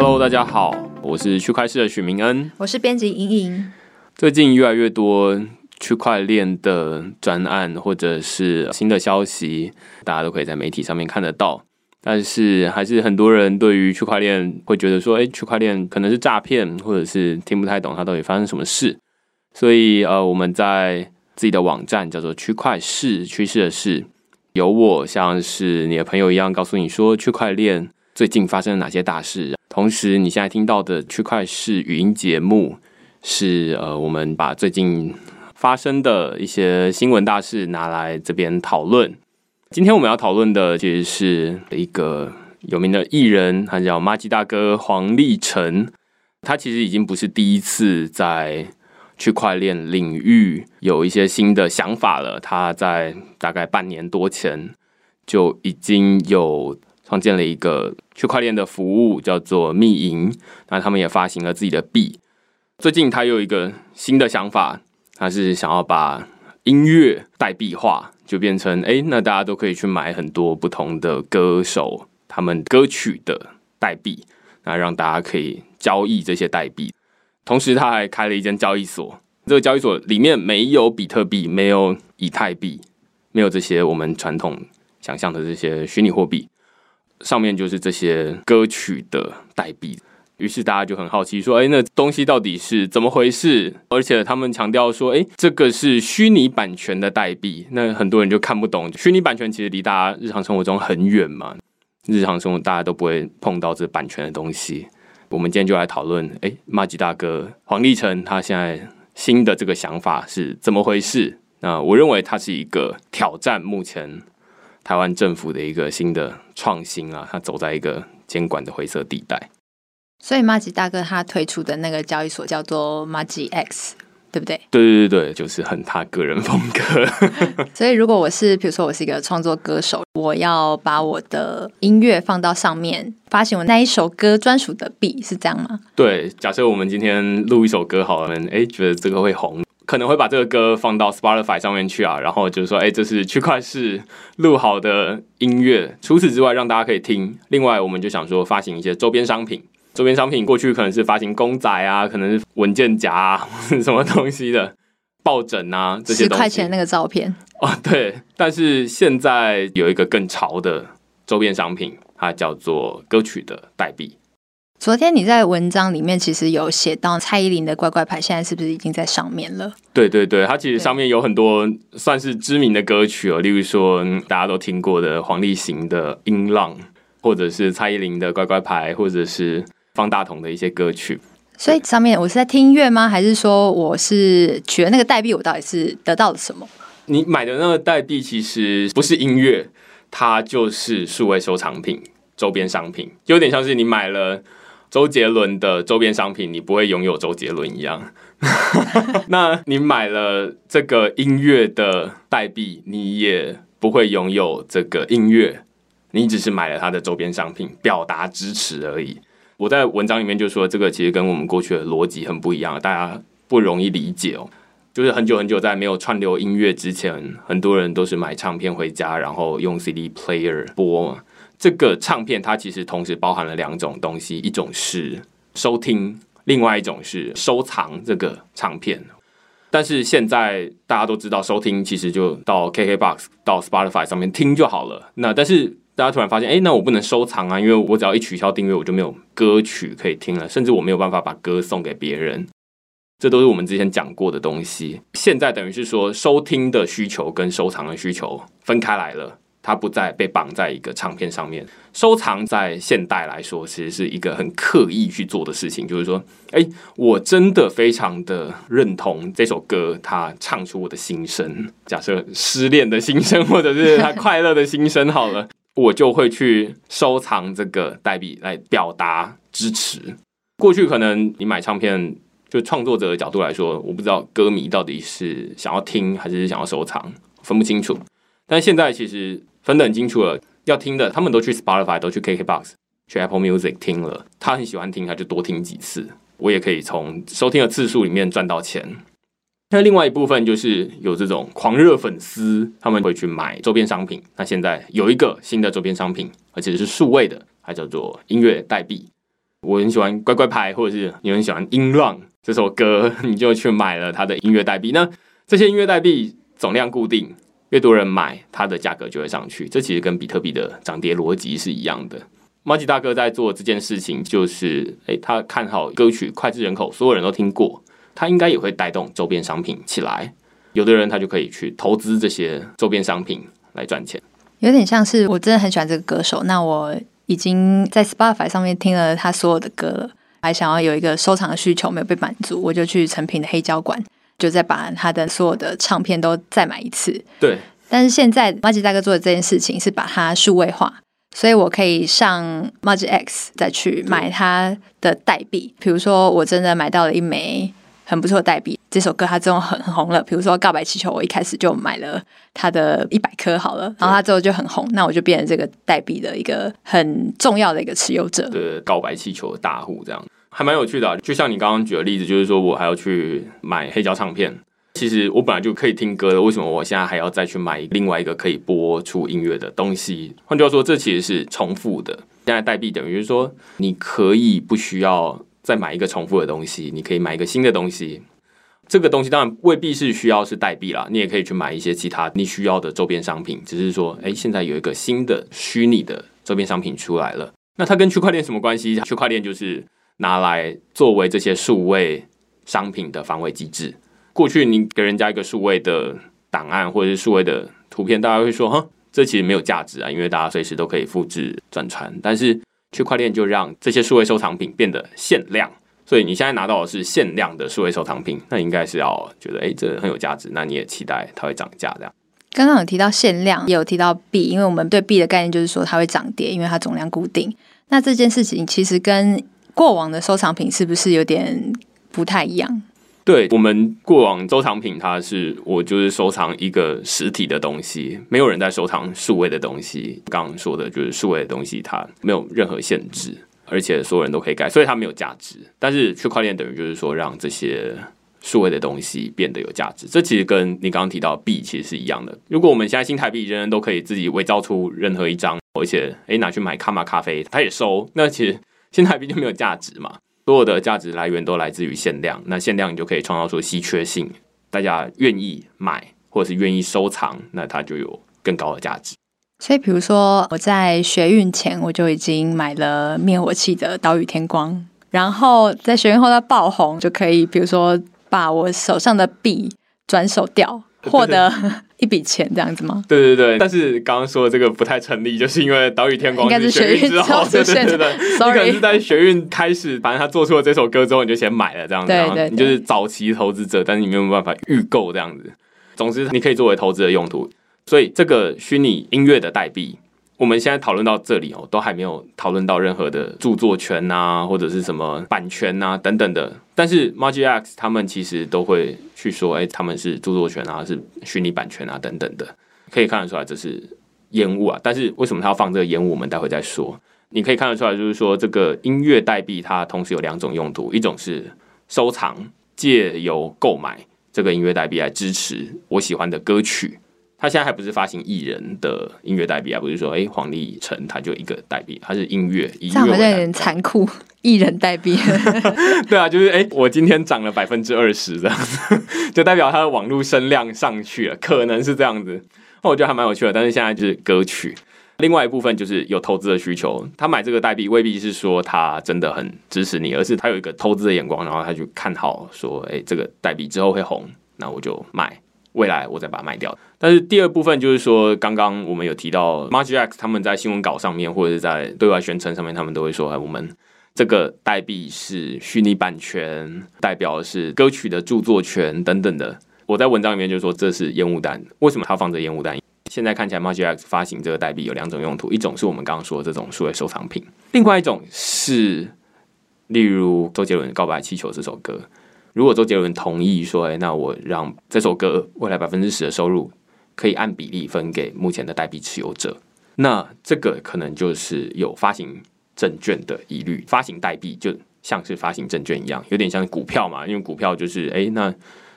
Hello，大家好，我是区块市的许明恩，我是编辑莹莹。最近越来越多区块链的专案或者是新的消息，大家都可以在媒体上面看得到。但是还是很多人对于区块链会觉得说，哎，区块链可能是诈骗，或者是听不太懂它到底发生什么事。所以呃，我们在自己的网站叫做区块市趋势的市，有我像是你的朋友一样，告诉你说区块链最近发生了哪些大事。同时，你现在听到的区块市语音节目是呃，我们把最近发生的一些新闻大事拿来这边讨论。今天我们要讨论的其实是一个有名的艺人，他叫马吉大哥黄立成。他其实已经不是第一次在区块链领域有一些新的想法了。他在大概半年多前就已经有创建了一个区块链的服务，叫做密银。那他们也发行了自己的币。最近他有一个新的想法，他是想要把音乐代币化。就变成哎，那大家都可以去买很多不同的歌手他们歌曲的代币，那让大家可以交易这些代币。同时，他还开了一间交易所，这个交易所里面没有比特币，没有以太币，没有这些我们传统想象的这些虚拟货币，上面就是这些歌曲的代币。于是大家就很好奇，说：“哎，那东西到底是怎么回事？”而且他们强调说：“哎，这个是虚拟版权的代币。”那很多人就看不懂，虚拟版权其实离大家日常生活中很远嘛。日常生活大家都不会碰到这版权的东西。我们今天就来讨论：哎，马吉大哥黄立成他现在新的这个想法是怎么回事？那我认为它是一个挑战目前台湾政府的一个新的创新啊，他走在一个监管的灰色地带。所以马吉大哥他推出的那个交易所叫做马吉 X，对不对？对对对对，就是很他个人风格。所以如果我是，比如说我是一个创作歌手，我要把我的音乐放到上面，发行我那一首歌专属的币，是这样吗？对，假设我们今天录一首歌好了，哎，觉得这个会红，可能会把这个歌放到 Spotify 上面去啊，然后就是说，哎，这是区块市录好的音乐。除此之外，让大家可以听。另外，我们就想说发行一些周边商品。周边商品过去可能是发行公仔啊，可能是文件夹啊，什么东西的 抱枕啊，这些十块钱那个照片哦，对。但是现在有一个更潮的周边商品，它叫做歌曲的代币。昨天你在文章里面其实有写到蔡依林的乖乖牌，现在是不是已经在上面了？对对对，它其实上面有很多算是知名的歌曲哦，例如说大家都听过的黄立行的《音浪》，或者是蔡依林的乖乖牌，或者是。方大同的一些歌曲，所以上面我是在听音乐吗？还是说我是取了那个代币？我到底是得到了什么？你买的那个代币其实不是音乐，它就是数位收藏品、周边商品，有点像是你买了周杰伦的周边商品，你不会拥有周杰伦一样。那你买了这个音乐的代币，你也不会拥有这个音乐，你只是买了它的周边商品，表达支持而已。我在文章里面就说，这个其实跟我们过去的逻辑很不一样，大家不容易理解哦。就是很久很久在没有串流音乐之前，很多人都是买唱片回家，然后用 CD player 播嘛。这个唱片它其实同时包含了两种东西，一种是收听，另外一种是收藏这个唱片。但是现在大家都知道，收听其实就到 KKBOX、到 Spotify 上面听就好了。那但是大家突然发现，哎，那我不能收藏啊，因为我只要一取消订阅，我就没有歌曲可以听了，甚至我没有办法把歌送给别人。这都是我们之前讲过的东西。现在等于是说，收听的需求跟收藏的需求分开来了。它不再被绑在一个唱片上面，收藏在现代来说，其实是一个很刻意去做的事情。就是说，哎，我真的非常的认同这首歌，它唱出我的心声。假设失恋的心声，或者是他快乐的心声，好了，我就会去收藏这个代币来表达支持。过去可能你买唱片，就创作者的角度来说，我不知道歌迷到底是想要听还是想要收藏，分不清楚。但现在其实。分得很清楚了，要听的他们都去 Spotify，都去 KKBox，去 Apple Music 听了。他很喜欢听，他就多听几次。我也可以从收听的次数里面赚到钱。那另外一部分就是有这种狂热粉丝，他们会去买周边商品。那现在有一个新的周边商品，而且是数位的，它叫做音乐代币。我很喜欢乖乖牌，或者是你很喜欢音浪这首歌，你就去买了它的音乐代币。那这些音乐代币总量固定，越多人买，它的价格就会上去。这其实跟比特币的涨跌逻辑是一样的。马吉大哥在做这件事情，就是诶，他看好歌曲脍炙人口，所有人都听过，他应该也会带动周边商品起来。有的人他就可以去投资这些周边商品来赚钱。有点像是我真的很喜欢这个歌手，那我已经在 Spotify 上面听了他所有的歌了，还想要有一个收藏的需求没有被满足，我就去成品的黑胶馆，就再把他的所有的唱片都再买一次。对，但是现在 Magic 大哥做的这件事情是把它数位化，所以我可以上 Magic X 再去买他的代币。比如说，我真的买到了一枚。很不错的代币，这首歌它之后很很红了。比如说《告白气球》，我一开始就买了它的一百颗好了，然后它之后就很红，那我就变成这个代币的一个很重要的一个持有者。对，告白气球的大户这样还蛮有趣的。就像你刚刚举的例子，就是说我还要去买黑胶唱片，其实我本来就可以听歌的，为什么我现在还要再去买另外一个可以播出音乐的东西？换句话说，这其实是重复的。现在代币等于是说，你可以不需要。再买一个重复的东西，你可以买一个新的东西。这个东西当然未必是需要是代币啦，你也可以去买一些其他你需要的周边商品。只是说，哎，现在有一个新的虚拟的周边商品出来了，那它跟区块链什么关系？区块链就是拿来作为这些数位商品的防伪机制。过去你给人家一个数位的档案或者是数位的图片，大家会说，哼，这其实没有价值啊，因为大家随时都可以复制转传，但是。区块链就让这些数位收藏品变得限量，所以你现在拿到的是限量的数位收藏品，那应该是要觉得哎，这很有价值，那你也期待它会涨价这样。刚刚有提到限量，也有提到币，因为我们对币的概念就是说它会涨跌，因为它总量固定。那这件事情其实跟过往的收藏品是不是有点不太一样？对我们过往收藏品，它是我就是收藏一个实体的东西，没有人在收藏数位的东西。刚刚说的就是数位的东西，它没有任何限制，而且所有人都可以改，所以它没有价值。但是区块链等于就是说，让这些数位的东西变得有价值。这其实跟你刚刚提到币其实是一样的。如果我们现在新台币人人都可以自己伪造出任何一张，而且诶拿去买卡玛咖啡，他也收，那其实新台币就没有价值嘛。所有的价值来源都来自于限量，那限量你就可以创造出稀缺性，大家愿意买或者是愿意收藏，那它就有更高的价值。所以，比如说我在学运前我就已经买了灭火器的岛屿天光，然后在学运后它爆红，就可以比如说把我手上的币转手掉。获得一笔钱这样子吗？对对对，但是刚刚说的这个不太成立，就是因为岛屿天光应该是学运之后，对对对对，你可能是在学运开始，反正他做出了这首歌之后，你就先买了这样子，对对，你就是早期投资者，但是你没有办法预购这样子。总之，你可以作为投资的用途，所以这个虚拟音乐的代币。我们现在讨论到这里哦，都还没有讨论到任何的著作权啊，或者是什么版权啊等等的。但是 Magic X 他们其实都会去说，哎，他们是著作权啊，是虚拟版权啊等等的，可以看得出来这是烟雾啊。但是为什么他要放这个烟雾？我们待会再说。你可以看得出来，就是说这个音乐代币它同时有两种用途，一种是收藏，借由购买这个音乐代币来支持我喜欢的歌曲。他现在还不是发行艺人的音乐代币啊，不是说哎黄立成他就一个代币，他是音乐，这样好像有点残酷，艺人代币。对啊，就是哎我今天涨了百分之二十这样子，就代表他的网络声量上去了，可能是这样子。那我觉得还蛮有趣的，但是现在就是歌曲，另外一部分就是有投资的需求，他买这个代币未必是说他真的很支持你，而是他有一个投资的眼光，然后他就看好说哎这个代币之后会红，那我就买。未来我再把它卖掉。但是第二部分就是说，刚刚我们有提到 Magic X 他们在新闻稿上面或者是在对外宣称上面，他们都会说，哎我们这个代币是虚拟版权，代表的是歌曲的著作权等等的。我在文章里面就说这是烟雾弹。为什么他放这烟雾弹？现在看起来 Magic X 发行这个代币有两种用途，一种是我们刚刚说的这种数位收藏品，另外一种是例如周杰伦《告白气球》这首歌。如果周杰伦同意说：“哎，那我让这首歌未来百分之十的收入可以按比例分给目前的代币持有者，那这个可能就是有发行证券的疑虑。发行代币就像是发行证券一样，有点像股票嘛。因为股票就是哎，那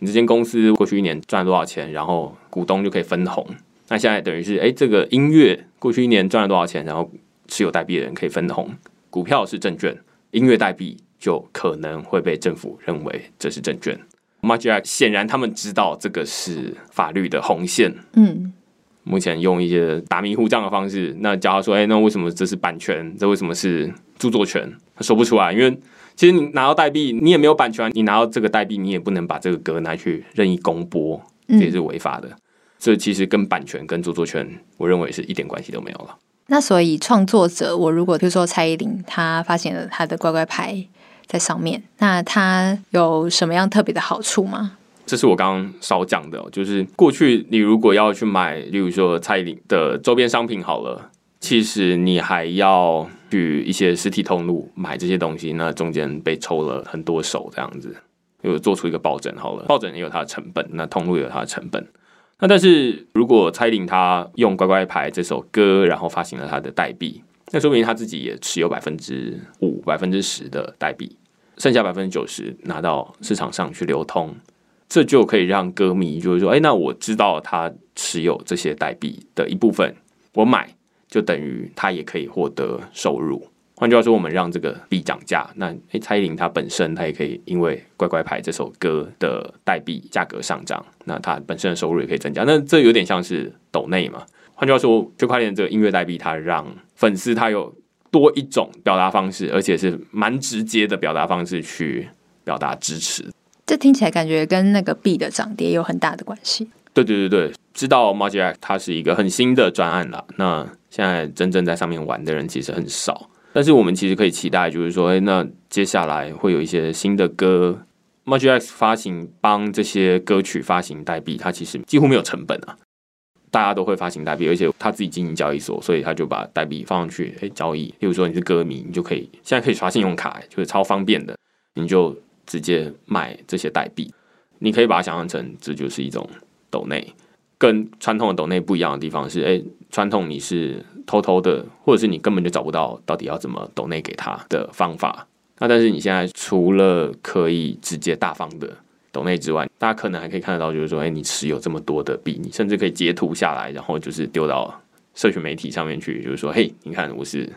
你这间公司过去一年赚了多少钱，然后股东就可以分红。那现在等于是哎，这个音乐过去一年赚了多少钱，然后持有代币的人可以分红。股票是证券。”音乐代币就可能会被政府认为这是证券。Magic 显然他们知道这个是法律的红线，嗯，目前用一些打迷糊仗的方式，那假如说：“哎、那为什么这是版权？这为什么是著作权？”他说不出来，因为其实你拿到代币，你也没有版权，你拿到这个代币，你也不能把这个歌拿去任意公播，这也是违法的。所以其实跟版权跟著作权，我认为是一点关系都没有了。那所以创作者，我如果比如说蔡依林，她发现了她的乖乖牌在上面，那它有什么样特别的好处吗？这是我刚刚少讲的、就是过去你如果要去买，例如说蔡依林的周边商品好了，其实你还要去一些实体通路买这些东西，那中间被抽了很多手这样子，又做出一个抱枕好了，抱枕也有它的成本，那通路也有它的成本。那但是如果蔡依林她用《乖乖牌》这首歌，然后发行了她的代币，那说明他自己也持有百分之五、百分之十的代币，剩下百分之九十拿到市场上去流通。这就可以让歌迷就是说，哎，那我知道他持有这些代币的一部分，我买就等于他也可以获得收入。换句话说，我们让这个币涨价，那诶，蔡依林她本身她也可以因为《乖乖牌》这首歌的代币价格上涨，那她本身的收入也可以增加。那这有点像是抖内嘛？换句话说，区块链这个音乐代币，它让粉丝他有多一种表达方式，而且是蛮直接的表达方式去表达支持。这听起来感觉跟那个币的涨跌有很大的关系。对对对对，知道 Magic Act 它是一个很新的专案了。那现在真正在上面玩的人其实很少，但是我们其实可以期待，就是说，哎，那接下来会有一些新的歌，Magic Act 发行帮这些歌曲发行代币，它其实几乎没有成本啊。大家都会发行代币，而且他自己经营交易所，所以他就把代币放上去，哎，交易。例如说你是歌迷，你就可以现在可以刷信用卡，就是超方便的，你就直接买这些代币。你可以把它想象成这就是一种抖内，跟传统的抖内不一样的地方是，哎，传统你是偷偷的，或者是你根本就找不到到底要怎么抖内给他的方法。那但是你现在除了可以直接大方的抖内之外，大家可能还可以看得到，就是说，哎，你持有这么多的币，你甚至可以截图下来，然后就是丢到社群媒体上面去，就是说，嘿，你看我是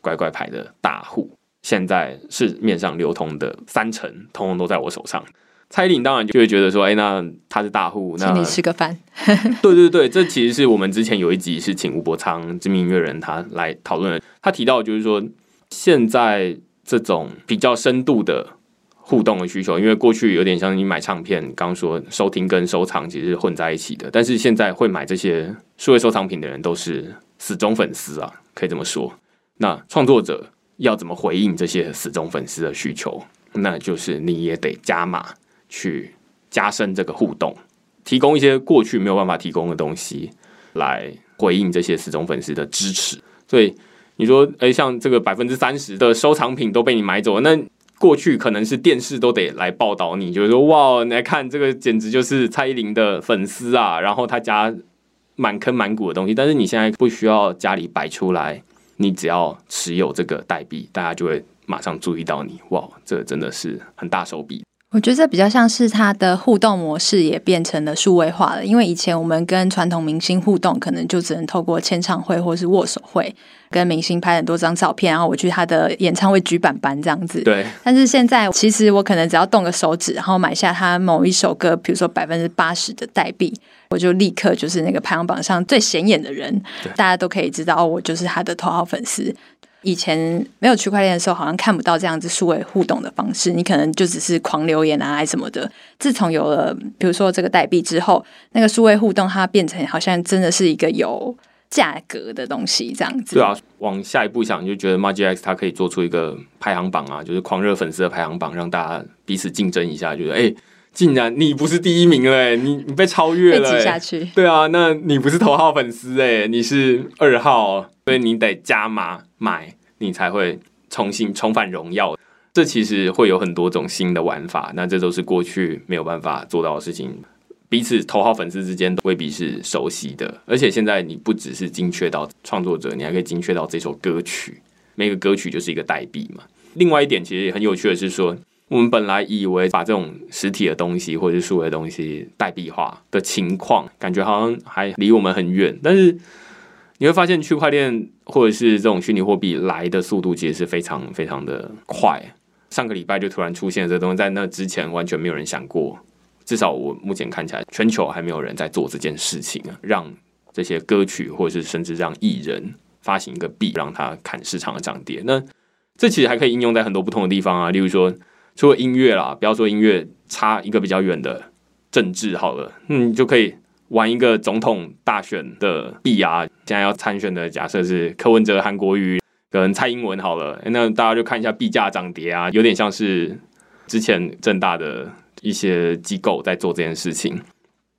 乖乖牌的大户，现在市面上流通的三成，通通都在我手上。蔡依林当然就会觉得说，哎、那他是大户，那请你吃个饭。对对对，这其实是我们之前有一集是请吴伯昌知名音乐人他来讨论的，他提到就是说，现在这种比较深度的互动的需求，因为过去有点像你买唱片，刚说收听跟收藏其实是混在一起的，但是现在会买这些数位收藏品的人都是死忠粉丝啊，可以这么说。那创作者要怎么回应这些死忠粉丝的需求？那就是你也得加码去加深这个互动，提供一些过去没有办法提供的东西，来回应这些死忠粉丝的支持。所以你说，哎、像这个百分之三十的收藏品都被你买走了，那过去可能是电视都得来报道你，就是说，哇，你来看这个简直就是蔡依林的粉丝啊，然后他家满坑满谷的东西，但是你现在不需要家里摆出来，你只要持有这个代币，大家就会马上注意到你，哇，这真的是很大手笔。我觉得这比较像是它的互动模式也变成了数位化了，因为以前我们跟传统明星互动，可能就只能透过签唱会或是握手会，跟明星拍很多张照片，然后我去他的演唱会举板板这样子。对，但是现在，其实我可能只要动个手指，然后买下他某一首歌，比如说百分之八十的代币，我就立刻就是那个排行榜上最显眼的人，大家都可以知道，哦，我就是他的头号粉丝。以前没有区块链的时候，好像看不到这样子数位互动的方式，你可能就只是狂留言啊，还什么的。自从有了比如说这个代币之后，那个数位互动它变成好像真的是一个有价格的东西，这样子。对啊，往下一步想，就觉得 Magic X 它可以做出一个排行榜啊，就是狂热粉丝的排行榜，让大家彼此竞争一下，觉得哎、竟然你不是第一名了、欸，你你被超越了、欸，挤下去。对啊，那你不是头号粉丝哎，你是二号，所以你得加码买，你才会重新重返荣耀。这其实会有很多种新的玩法，那这都是过去没有办法做到的事情。彼此头号粉丝之间未必是熟悉的，而且现在你不只是精确到创作者，你还可以精确到这首歌曲，每个歌曲就是一个代币嘛。另外一点其实也很有趣的是说，我们本来以为把这种实体的东西或者是数位的东西代币化的情况，感觉好像还离我们很远。但是你会发现区块链或者是这种虚拟货币来的速度其实是非常非常的快。上个礼拜就突然出现这东西，在那之前完全没有人想过，至少我目前看起来，全球还没有人在做这件事情啊，让这些歌曲或者是甚至让艺人发行一个币，让它看市场的涨跌。那这其实还可以应用在很多不同的地方啊，例如说，除了音乐啦，不要说音乐，差一个比较远的政治好了，你，就可以玩一个总统大选的币啊。现在要参选的假设是柯文哲、韩国瑜。跟蔡英文好了，那大家就看一下币价涨跌啊，有点像是之前正大的一些机构在做这件事情，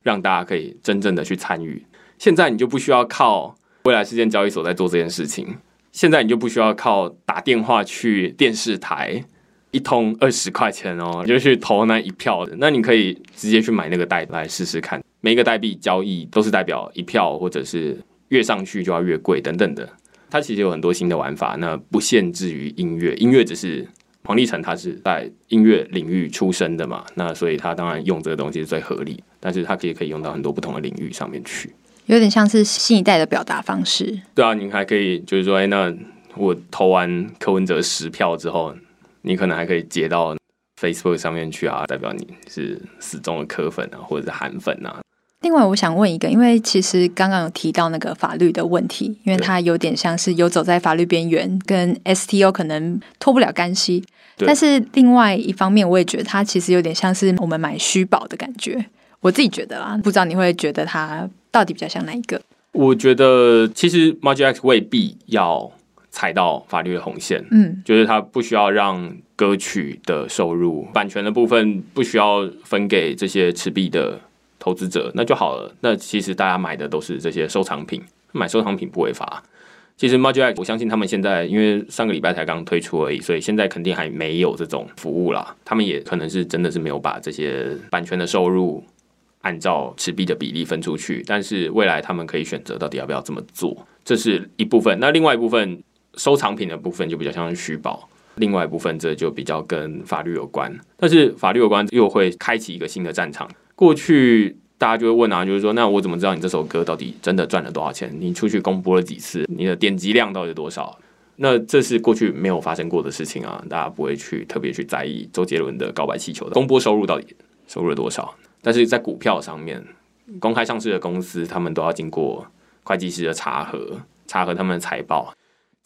让大家可以真正的去参与。现在你就不需要靠未来事件交易所在做这件事情，现在你就不需要靠打电话去电视台一通二十块钱哦，你就去投那一票的，那你可以直接去买那个代来试试看。每一个代币交易都是代表一票，或者是越上去就要越贵等等的。它其实有很多新的玩法，那不限制于音乐，音乐只是黄立成他是在音乐领域出身的嘛，那所以他当然用这个东西是最合理，但是他可以可以用到很多不同的领域上面去，有点像是新一代的表达方式。对啊，你还可以就是说，哎，那我投完柯文哲十票之后，你可能还可以接到 Facebook 上面去啊，代表你是死忠的柯粉啊，或者是韩粉啊。另外，我想问一个，因为其实刚刚有提到那个法律的问题，因为它有点像是游走在法律边缘，跟 STO 可能脱不了干系。但是另外一方面，我也觉得它其实有点像是我们买虚宝的感觉。我自己觉得啊，不知道你会觉得它到底比较像哪一个？我觉得其实 Magic 未必要踩到法律的红线，嗯，就是它不需要让歌曲的收入、版权的部分不需要分给这些持币的。投资者那就好了。那其实大家买的都是这些收藏品，买收藏品不违法。其实 Magic，我相信他们现在因为上个礼拜才刚推出而已，所以现在肯定还没有这种服务啦。他们也可能是真的是没有把这些版权的收入按照持币的比例分出去。但是未来他们可以选择到底要不要这么做，这是一部分。那另外一部分收藏品的部分就比较像是虚报，另外一部分这就比较跟法律有关。但是法律有关又会开启一个新的战场。过去大家就会问啊，就是说，那我怎么知道你这首歌到底真的赚了多少钱？你出去公播了几次？你的点击量到底多少？那这是过去没有发生过的事情啊，大家不会去特别去在意周杰伦的告白气球的公播收入到底收入了多少。但是在股票上面，公开上市的公司，他们都要经过会计师的查核，查核他们的财报。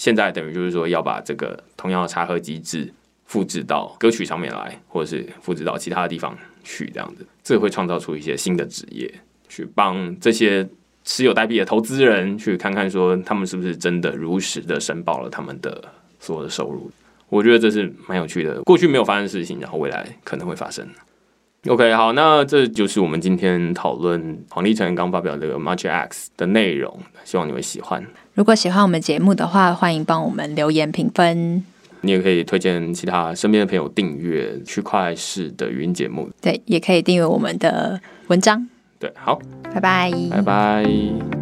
现在等于就是说，要把这个同样的查核机制复制到歌曲上面来，或者是复制到其他的地方。去这样子，这会创造出一些新的职业，去帮这些持有代币的投资人去看看，说他们是不是真的如实的申报了他们的所有的收入。我觉得这是蛮有趣的，过去没有发生的事情，然后未来可能会发生。OK，好，那这就是我们今天讨论黄立成刚发表这个 March X 的内容，希望你会喜欢。如果喜欢我们节目的话，欢迎帮我们留言评分。你也可以推荐其他身边的朋友订阅区块式的语音节目。对，也可以订阅我们的文章。对，好，拜拜，拜拜。